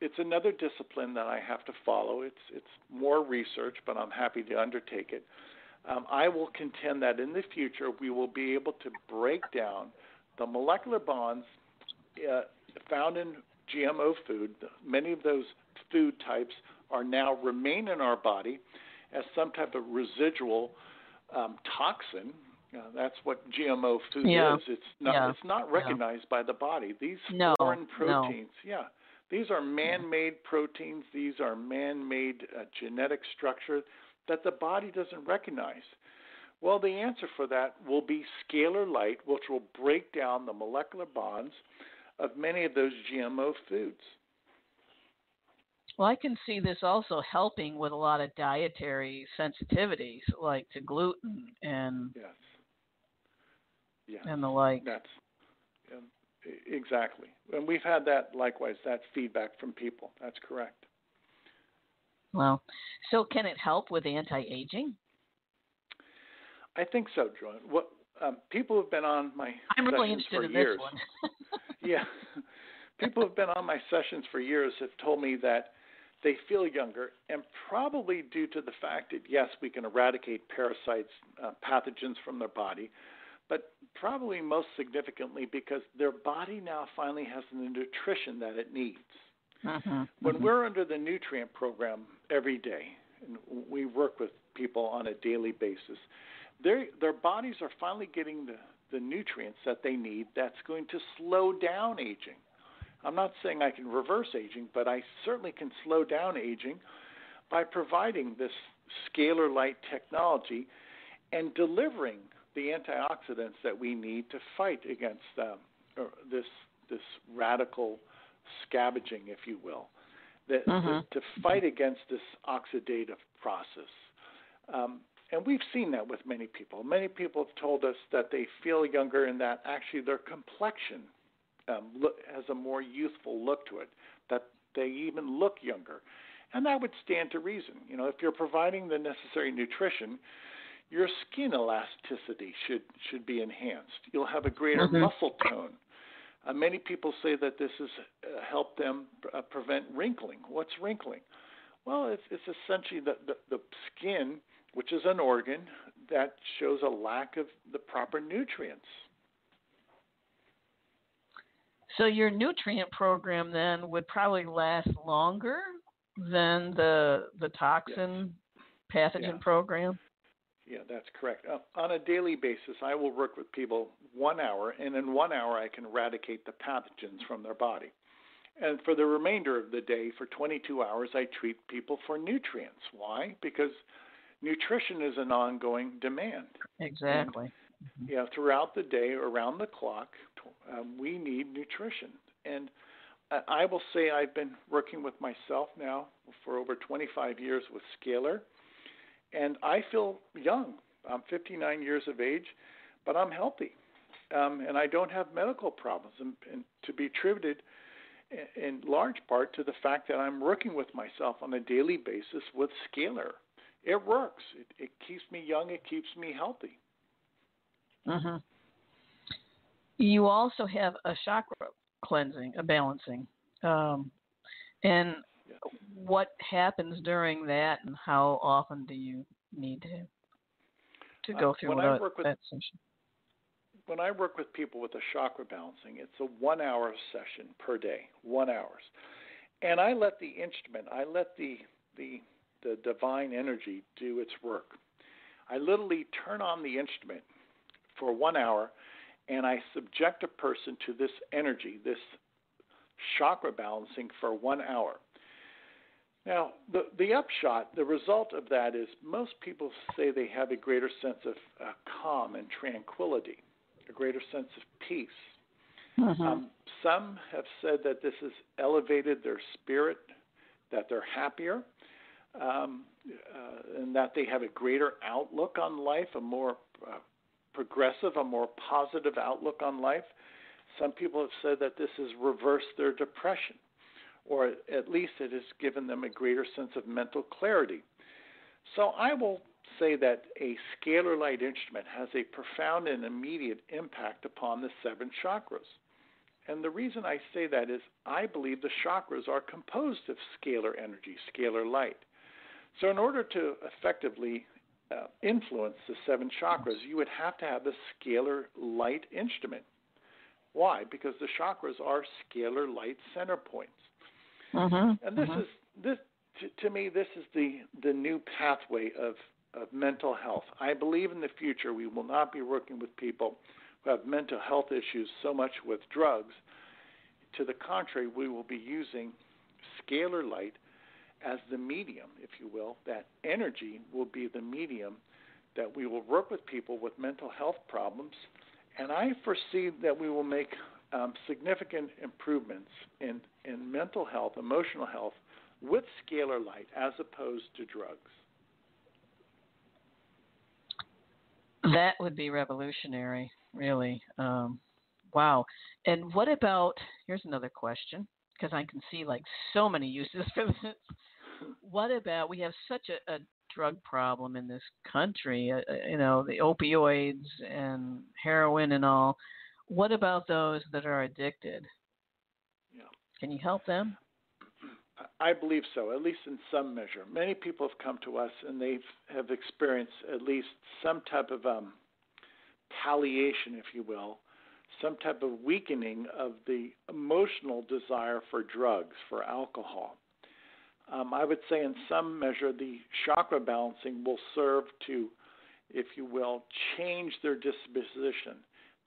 Speaker 3: It's another discipline that I have to follow. It's it's more research, but I'm happy to undertake it. Um, I will contend that in the future we will be able to break down the molecular bonds uh, found in GMO food, many of those food types are now remain in our body as some type of residual um, toxin. Uh, that's what GMO food
Speaker 2: yeah.
Speaker 3: is. It's not.
Speaker 2: Yeah.
Speaker 3: It's not recognized yeah. by the body. These
Speaker 2: no.
Speaker 3: foreign proteins.
Speaker 2: No.
Speaker 3: Yeah. These are man-made proteins. These are man-made uh, genetic structure that the body doesn't recognize. Well, the answer for that will be scalar light, which will break down the molecular bonds of many of those GMO foods.
Speaker 2: Well, I can see this also helping with a lot of dietary sensitivities, like to gluten and
Speaker 3: yes, yes.
Speaker 2: and the like.
Speaker 3: That's exactly, and we've had that likewise. That feedback from people. That's correct.
Speaker 2: Well, so can it help with anti-aging?
Speaker 3: I think so, Joan. What um, people have been on my
Speaker 2: I'm really interested
Speaker 3: for
Speaker 2: in
Speaker 3: years.
Speaker 2: this one.
Speaker 3: yeah, people have been on my sessions for years have told me that they feel younger, and probably due to the fact that, yes, we can eradicate parasites, uh, pathogens from their body, but probably most significantly because their body now finally has the nutrition that it needs.
Speaker 2: Mm-hmm,
Speaker 3: when
Speaker 2: mm-hmm.
Speaker 3: we're under the nutrient program every day, and we work with people on a daily basis, their their bodies are finally getting the, the nutrients that they need that's going to slow down aging. I'm not saying I can reverse aging, but I certainly can slow down aging by providing this scalar light technology and delivering the antioxidants that we need to fight against um, this this radical scavenging, if you will, that,
Speaker 2: mm-hmm.
Speaker 3: to, to, fight against this oxidative process. Um, and we've seen that with many people. Many people have told us that they feel younger and that actually their complexion um, look, has a more youthful look to it, that they even look younger. And that would stand to reason. You know, if you're providing the necessary nutrition, your skin elasticity should should be enhanced. You'll have a greater
Speaker 2: mm-hmm.
Speaker 3: muscle tone. Uh, many people say that this has uh, helped them uh, prevent wrinkling. What's wrinkling? Well, it's, it's essentially the, the, the skin, which is an organ that shows a lack of the proper nutrients.
Speaker 2: So your nutrient program then would probably last longer than the the toxin
Speaker 3: yes.
Speaker 2: pathogen
Speaker 3: yeah.
Speaker 2: program.
Speaker 3: Yeah, that's correct. Uh, on a daily basis, I will work with people one hour, and in one hour, I can eradicate the pathogens from their body. And for the remainder of the day, for 22 hours, I treat people for nutrients. Why? Because nutrition is an ongoing demand.
Speaker 2: Exactly.
Speaker 3: And, yeah, throughout the day, around the clock, um, we need nutrition. And I will say I've been working with myself now for over 25 years with Scalar, and I feel young. I'm 59 years of age, but I'm healthy, um, and I don't have medical problems, and, and to be attributed in large part to the fact that I'm working with myself on a daily basis with Scalar. It works. It, it keeps me young. It keeps me healthy.
Speaker 2: Mm-hmm. You also have a chakra cleansing, a balancing. Um, and. What happens during that, and how often do you need to to go
Speaker 3: uh,
Speaker 2: through that,
Speaker 3: with,
Speaker 2: that session?
Speaker 3: When I work with people with a chakra balancing, it's a one-hour session per day, one hours, and I let the instrument, I let the the the divine energy do its work. I literally turn on the instrument for one hour and I subject a person to this energy, this chakra balancing for one hour. Now, the, the upshot, the result of that is most people say they have a greater sense of uh, calm and tranquility, a greater sense of peace.
Speaker 2: Mm-hmm.
Speaker 3: Um, some have said that this has elevated their spirit, that they're happier, um, uh, and that they have a greater outlook on life, a more uh, progressive, a more positive outlook on life. Some people have said that this has reversed their depression, or at least it has given them a greater sense of mental clarity. So I will say that a scalar light instrument has a profound and immediate impact upon the seven chakras. And the reason I say that is I believe the chakras are composed of scalar energy, scalar light. So, in order to effectively uh, influence the seven chakras, you would have to have the scalar light instrument. Why? Because the chakras are scalar light center points.
Speaker 2: Mm-hmm.
Speaker 3: And this
Speaker 2: mm-hmm.
Speaker 3: is this to, to me this is the the new pathway of of mental health. I believe in the future we will not be working with people who have mental health issues so much with drugs. To the contrary, we will be using scalar light as the medium, if you will. That energy will be the medium that we will work with people with mental health problems. And I foresee that we will make um, significant improvements in, in mental health, emotional health, with scalar light as opposed to drugs.
Speaker 2: That would be revolutionary, really. Um, wow. And what about? Here's another question, because I can see like so many uses for this. What about? We have such a, a drug problem in this country. Uh, uh, you know, the opioids and heroin and all. What about those that are addicted?
Speaker 3: Yeah.
Speaker 2: Can you help them?
Speaker 3: I believe so, at least in some measure. Many people have come to us and they have experienced at least some type of um, palliation, if you will, some type of weakening of the emotional desire for drugs, for alcohol. Um, I would say, in some measure, the chakra balancing will serve to, if you will, change their disposition.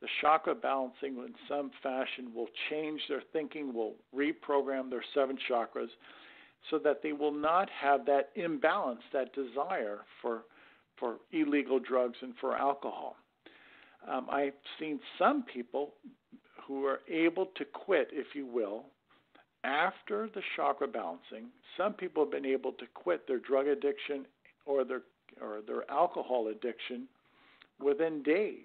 Speaker 3: The chakra balancing, in some fashion, will change their thinking, will reprogram their seven chakras so that they will not have that imbalance, that desire for, for illegal drugs and for alcohol. Um, I've seen some people who are able to quit, if you will, after the chakra balancing, some people have been able to quit their drug addiction or their or their alcohol addiction within days.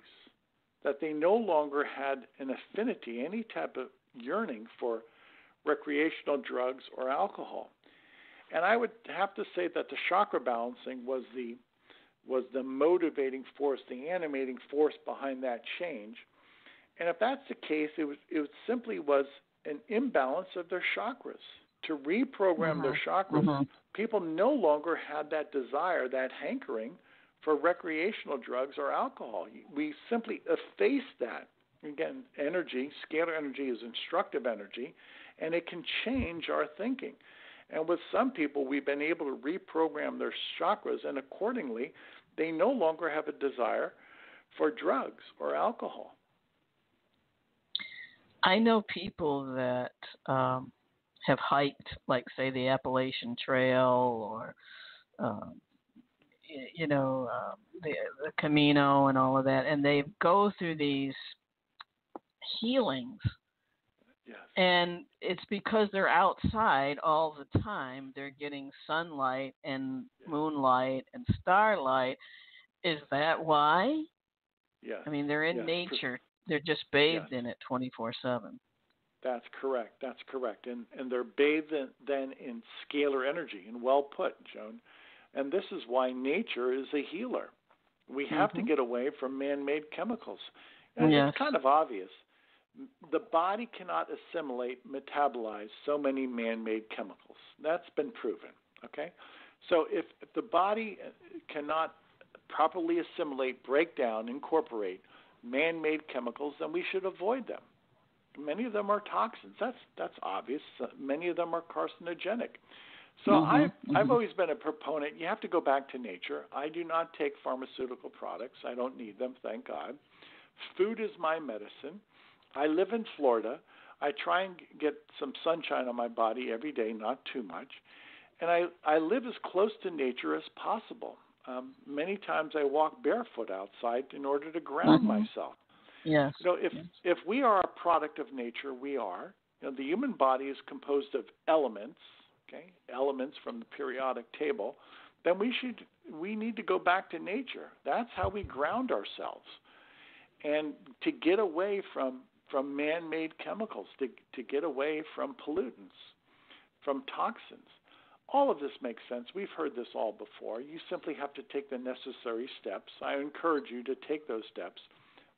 Speaker 3: That they no longer had an affinity, any type of yearning for recreational drugs or alcohol. And I would have to say that the chakra balancing was the was the motivating force, the animating force behind that change. And if that's the case, it was it simply was an imbalance of their chakras. To reprogram
Speaker 2: mm-hmm.
Speaker 3: their chakras,
Speaker 2: mm-hmm.
Speaker 3: people no longer had that desire, that hankering for recreational drugs or alcohol. We simply efface that. Again, energy, scalar energy is instructive energy, and it can change our thinking. And with some people, we've been able to reprogram their chakras, and accordingly, they no longer have a desire for drugs or alcohol.
Speaker 2: I know people that um, have hiked, like say the Appalachian Trail or, um, you know, uh, the, the Camino and all of that, and they go through these healings.
Speaker 3: Yes.
Speaker 2: And it's because they're outside all the time. They're getting sunlight and moonlight and starlight. Is that why?
Speaker 3: Yes.
Speaker 2: I mean, they're in
Speaker 3: yes.
Speaker 2: nature they're just bathed
Speaker 3: yes.
Speaker 2: in it 24 7.
Speaker 3: That's correct. That's correct. And and they're bathed in, then in scalar energy. And well put, Joan. And this is why nature is a healer. We have
Speaker 2: mm-hmm.
Speaker 3: to get away from man-made chemicals. And
Speaker 2: yes.
Speaker 3: It's kind of obvious. The body cannot assimilate, metabolize so many man-made chemicals. That's been proven. Okay, so if, if the body cannot properly assimilate, break down, incorporate man made chemicals, then we should avoid them. Many of them are toxins. That's that's obvious. Uh, many of them are carcinogenic. So
Speaker 2: mm-hmm,
Speaker 3: I've
Speaker 2: mm-hmm.
Speaker 3: I've always been a proponent. You have to go back to nature. I do not take pharmaceutical products. I don't need them, thank God. Food is my medicine. I live in Florida. I try and get some sunshine on my body every day, not too much. And I, I live as close to nature as possible. Um, many times I walk barefoot outside in order to ground
Speaker 2: mm-hmm.
Speaker 3: myself.
Speaker 2: Yes.
Speaker 3: You know, if
Speaker 2: yes.
Speaker 3: if we are a product of nature, we are. You know, the human body is composed of elements, okay, elements from the periodic table. Then we should we need to go back to nature. That's how we ground ourselves, and to get away from from man-made chemicals, to to get away from pollutants, from toxins. All of this makes sense. We've heard this all before. You simply have to take the necessary steps. I encourage you to take those steps,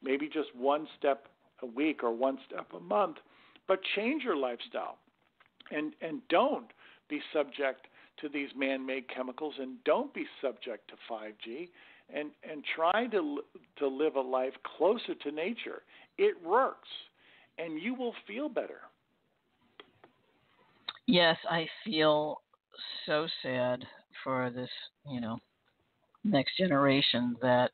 Speaker 3: maybe just one step a week or one step a month, but change your lifestyle and, and don't be subject to these man made chemicals and don't be subject to 5G and, and try to, to live a life closer to nature. It works. and you will feel better.
Speaker 2: Yes, I feel so sad for this, you know, next generation that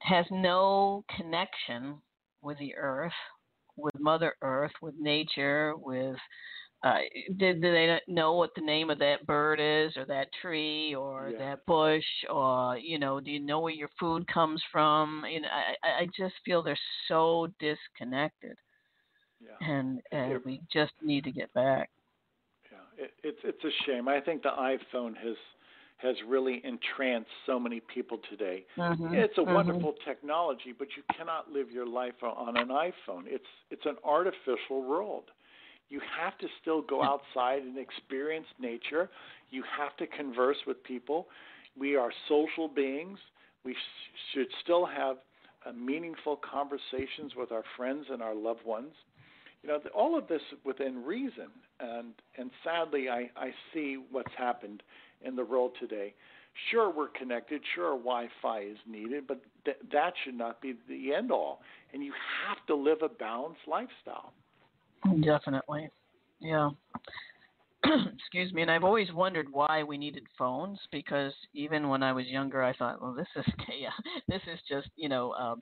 Speaker 2: has no connection with the earth, with Mother Earth, with nature, with uh, did, did they know what the name of that bird is, or that tree, or
Speaker 3: yeah.
Speaker 2: that bush, or you know, do you know where your food comes from? You know, I, I just feel they're so disconnected,
Speaker 3: yeah.
Speaker 2: and and we just need to get back.
Speaker 3: Yeah, it, it's it's a shame. I think the iPhone has has really entranced so many people today.
Speaker 2: Mm-hmm.
Speaker 3: It's a
Speaker 2: mm-hmm.
Speaker 3: wonderful technology, but you cannot live your life on an iPhone. It's it's an artificial world. You have to still go outside and experience nature. You have to converse with people. We are social beings. We sh- should still have uh, meaningful conversations with our friends and our loved ones. You know, all of this within reason. And and sadly, I I see what's happened in the world today. Sure, we're connected. Sure, Wi-Fi is needed, but th- that should not be the end all. And you have to live a balanced lifestyle.
Speaker 2: Definitely. Yeah. Excuse me. And I've always wondered why we needed phones because even when I was younger, I thought, well, this is yeah, this is just you know um,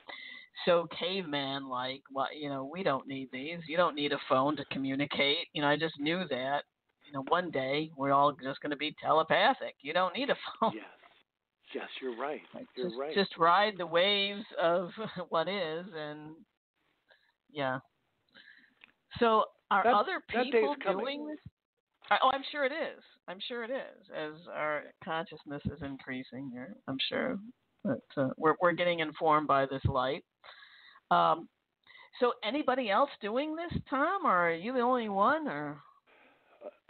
Speaker 2: so caveman like. What you know, we don't need these. You don't need a phone to communicate. You know, I just knew that. You know, one day we're all just going to be telepathic. You don't need a phone.
Speaker 3: Yes. Yes, you're right. You're
Speaker 2: just,
Speaker 3: right.
Speaker 2: Just ride the waves of what is, and yeah, so are
Speaker 3: that,
Speaker 2: other people
Speaker 3: doing
Speaker 2: this? Oh, I'm sure it is. I'm sure it is. As our consciousness is increasing here, I'm sure that uh, we're we're getting informed by this light. Um, so, anybody else doing this, Tom, or are you the only one? Or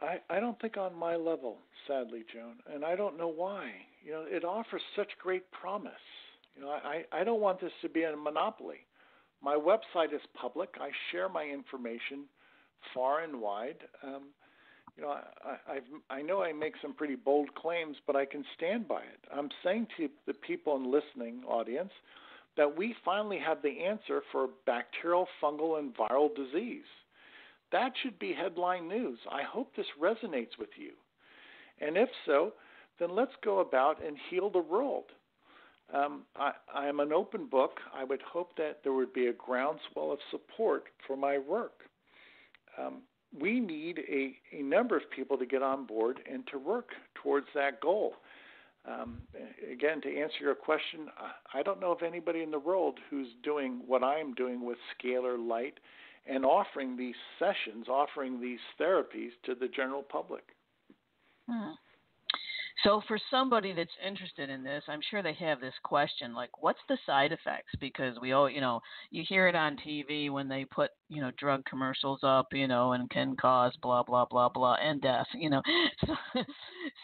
Speaker 3: I I don't think on my level, sadly, Joan, and I don't know why. You know, it offers such great promise. You know, I I don't want this to be a monopoly. My website is public. I share my information far and wide. Um, you know, I, I've, I know I make some pretty bold claims, but I can stand by it. I'm saying to the people and listening audience that we finally have the answer for bacterial, fungal, and viral disease. That should be headline news. I hope this resonates with you. And if so, then let's go about and heal the world. Um, I, I am an open book. I would hope that there would be a groundswell of support for my work. Um, we need a, a number of people to get on board and to work towards that goal. Um, again, to answer your question, I don't know of anybody in the world who's doing what I'm doing with scalar light and offering these sessions, offering these therapies to the general public.
Speaker 2: Hmm. So for somebody that's interested in this, I'm sure they have this question like what's the side effects because we all, you know, you hear it on TV when they put, you know, drug commercials up, you know, and can cause blah blah blah blah and death, you know. So,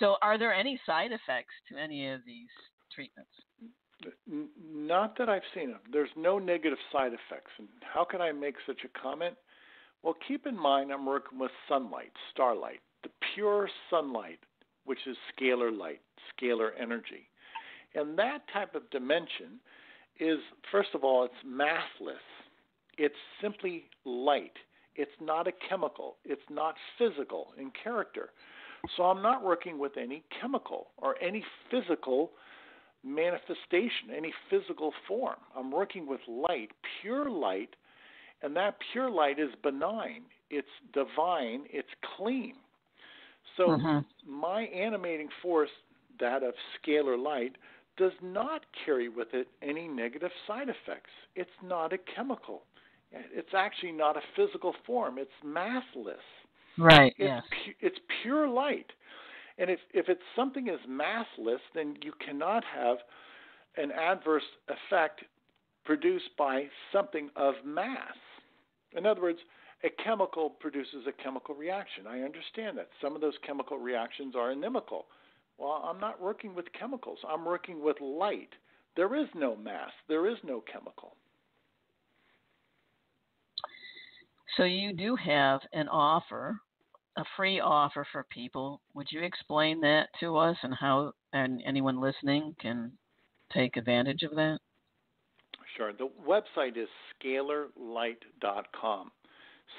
Speaker 2: so are there any side effects to any of these treatments?
Speaker 3: Not that I've seen them. There's no negative side effects. And how can I make such a comment? Well, keep in mind I'm working with sunlight, starlight, the pure sunlight which is scalar light, scalar energy. And that type of dimension is, first of all, it's massless. It's simply light. It's not a chemical. It's not physical in character. So I'm not working with any chemical or any physical manifestation, any physical form. I'm working with light, pure light, and that pure light is benign. It's divine. It's clean. So
Speaker 2: mm-hmm.
Speaker 3: my animating force, that of scalar light, does not carry with it any negative side effects. It's not a chemical. It's actually not a physical form. It's massless.
Speaker 2: Right.
Speaker 3: It's
Speaker 2: yes.
Speaker 3: Pu- it's pure light. And if if it's something is massless, then you cannot have an adverse effect produced by something of mass. In other words, a chemical produces a chemical reaction. I understand that. Some of those chemical reactions are inimical. Well, I'm not working with chemicals. I'm working with light. There is no mass. There is no chemical.
Speaker 2: So you do have an offer, a free offer for people. Would you explain that to us and how and anyone listening can take advantage of that?
Speaker 3: Sure. The website is scalarlight.com.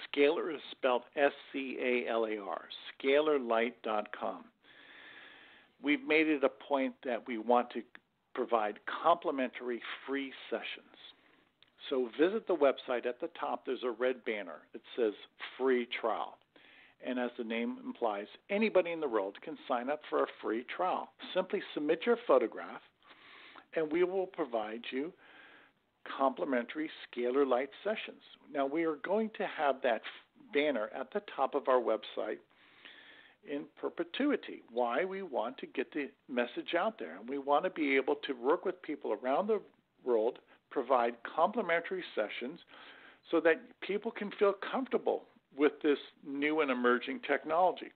Speaker 3: Scalar is spelled S C A L A R, scalarlight.com. We've made it a point that we want to provide complimentary free sessions. So visit the website. At the top, there's a red banner. It says free trial. And as the name implies, anybody in the world can sign up for a free trial. Simply submit your photograph, and we will provide you complimentary scalar light sessions. Now, we are going to have that banner at the top of our website in perpetuity. Why? We want to get the message out there, and we want to be able to work with people around the world, provide complimentary sessions so that people can feel comfortable with this new and emerging technology.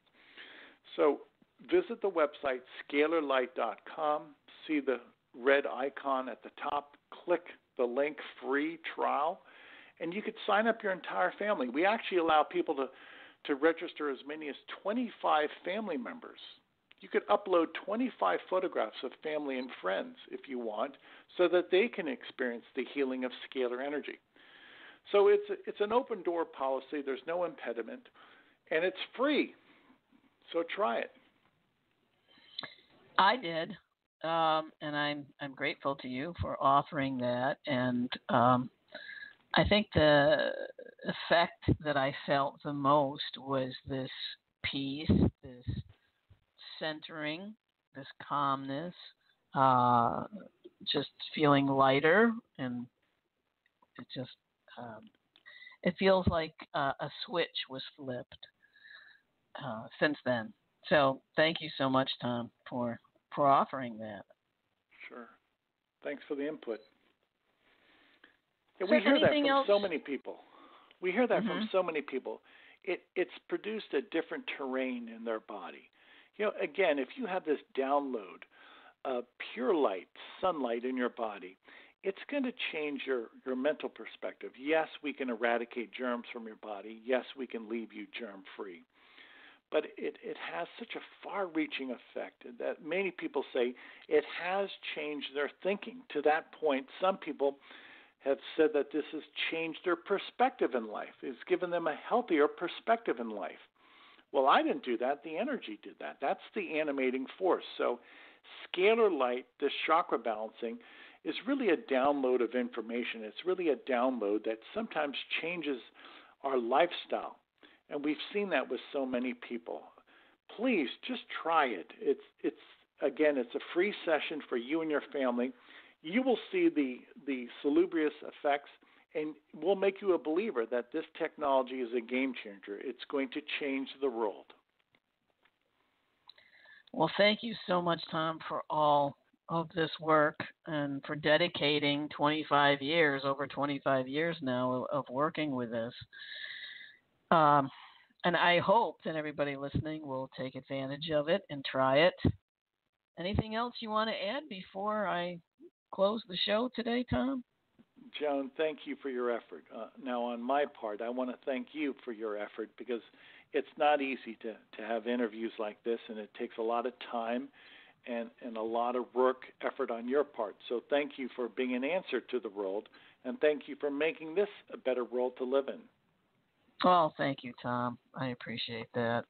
Speaker 3: So, visit the website scalarlight.com, see the red icon at the top, click the link free trial, and you could sign up your entire family. We actually allow people to, to register as many as 25 family members. You could upload 25 photographs of family and friends if you want, so that they can experience the healing of scalar energy. So it's it's an open door policy. There's no impediment, and it's free. So try it.
Speaker 2: I did um, and I'm I'm grateful to you for offering that. And um, I think the effect that I felt the most was this peace, this centering, this calmness, uh, just feeling lighter, and it just um, it feels like uh, a switch was flipped uh, since then. So thank you so much, Tom, for for offering that.
Speaker 3: Sure. Thanks for the input. Yeah, we hear that from
Speaker 2: else?
Speaker 3: so many people. We hear that
Speaker 2: mm-hmm.
Speaker 3: from so many people. It it's produced a different terrain in their body. You know, again, if you have this download of pure light, sunlight in your body, it's going to change your, your mental perspective. Yes, we can eradicate germs from your body. Yes, we can leave you germ free but it, it has such a far reaching effect that many people say it has changed their thinking. To that point, some people have said that this has changed their perspective in life, it's given them a healthier perspective in life. Well, I didn't do that. The energy did that. That's the animating force. So, scalar light, this chakra balancing, is really a download of information. It's really a download that sometimes changes our lifestyle. And we've seen that with so many people. Please just try it. It's it's again, it's a free session for you and your family. You will see the the salubrious effects and will make you a believer that this technology is a game changer. It's going to change the world.
Speaker 2: Well, thank you so much, Tom, for all of this work and for dedicating 25 years, over 25 years now, of working with this. Um, and I hope that everybody listening will take advantage of it and try it. Anything else you want to add before I close the show today, Tom?
Speaker 3: Joan, thank you for your effort. Uh, now, on my part, I want to thank you for your effort because it's not easy to, to have interviews like this, and it takes a lot of time and, and a lot of work, effort on your part. So, thank you for being an answer to the world, and thank you for making this a better world to live in.
Speaker 2: Well, thank you, Tom. I appreciate that.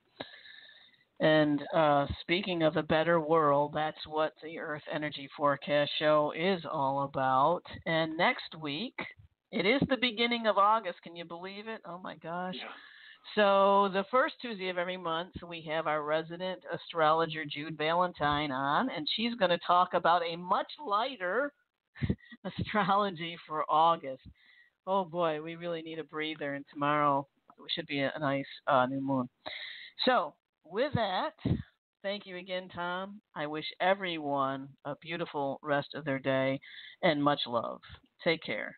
Speaker 2: And uh, speaking of a better world, that's what the Earth Energy Forecast Show is all about. And next week, it is the beginning of August. Can you believe it? Oh my gosh.
Speaker 3: Yeah.
Speaker 2: So, the first Tuesday of every month, we have our resident astrologer, Jude Valentine, on, and she's going to talk about a much lighter astrology for August. Oh boy, we really need a breather, and tomorrow it should be a, nice uh, new moon. So, with that, thank you again, Tom. I wish everyone a beautiful rest of their day and much love. Take care.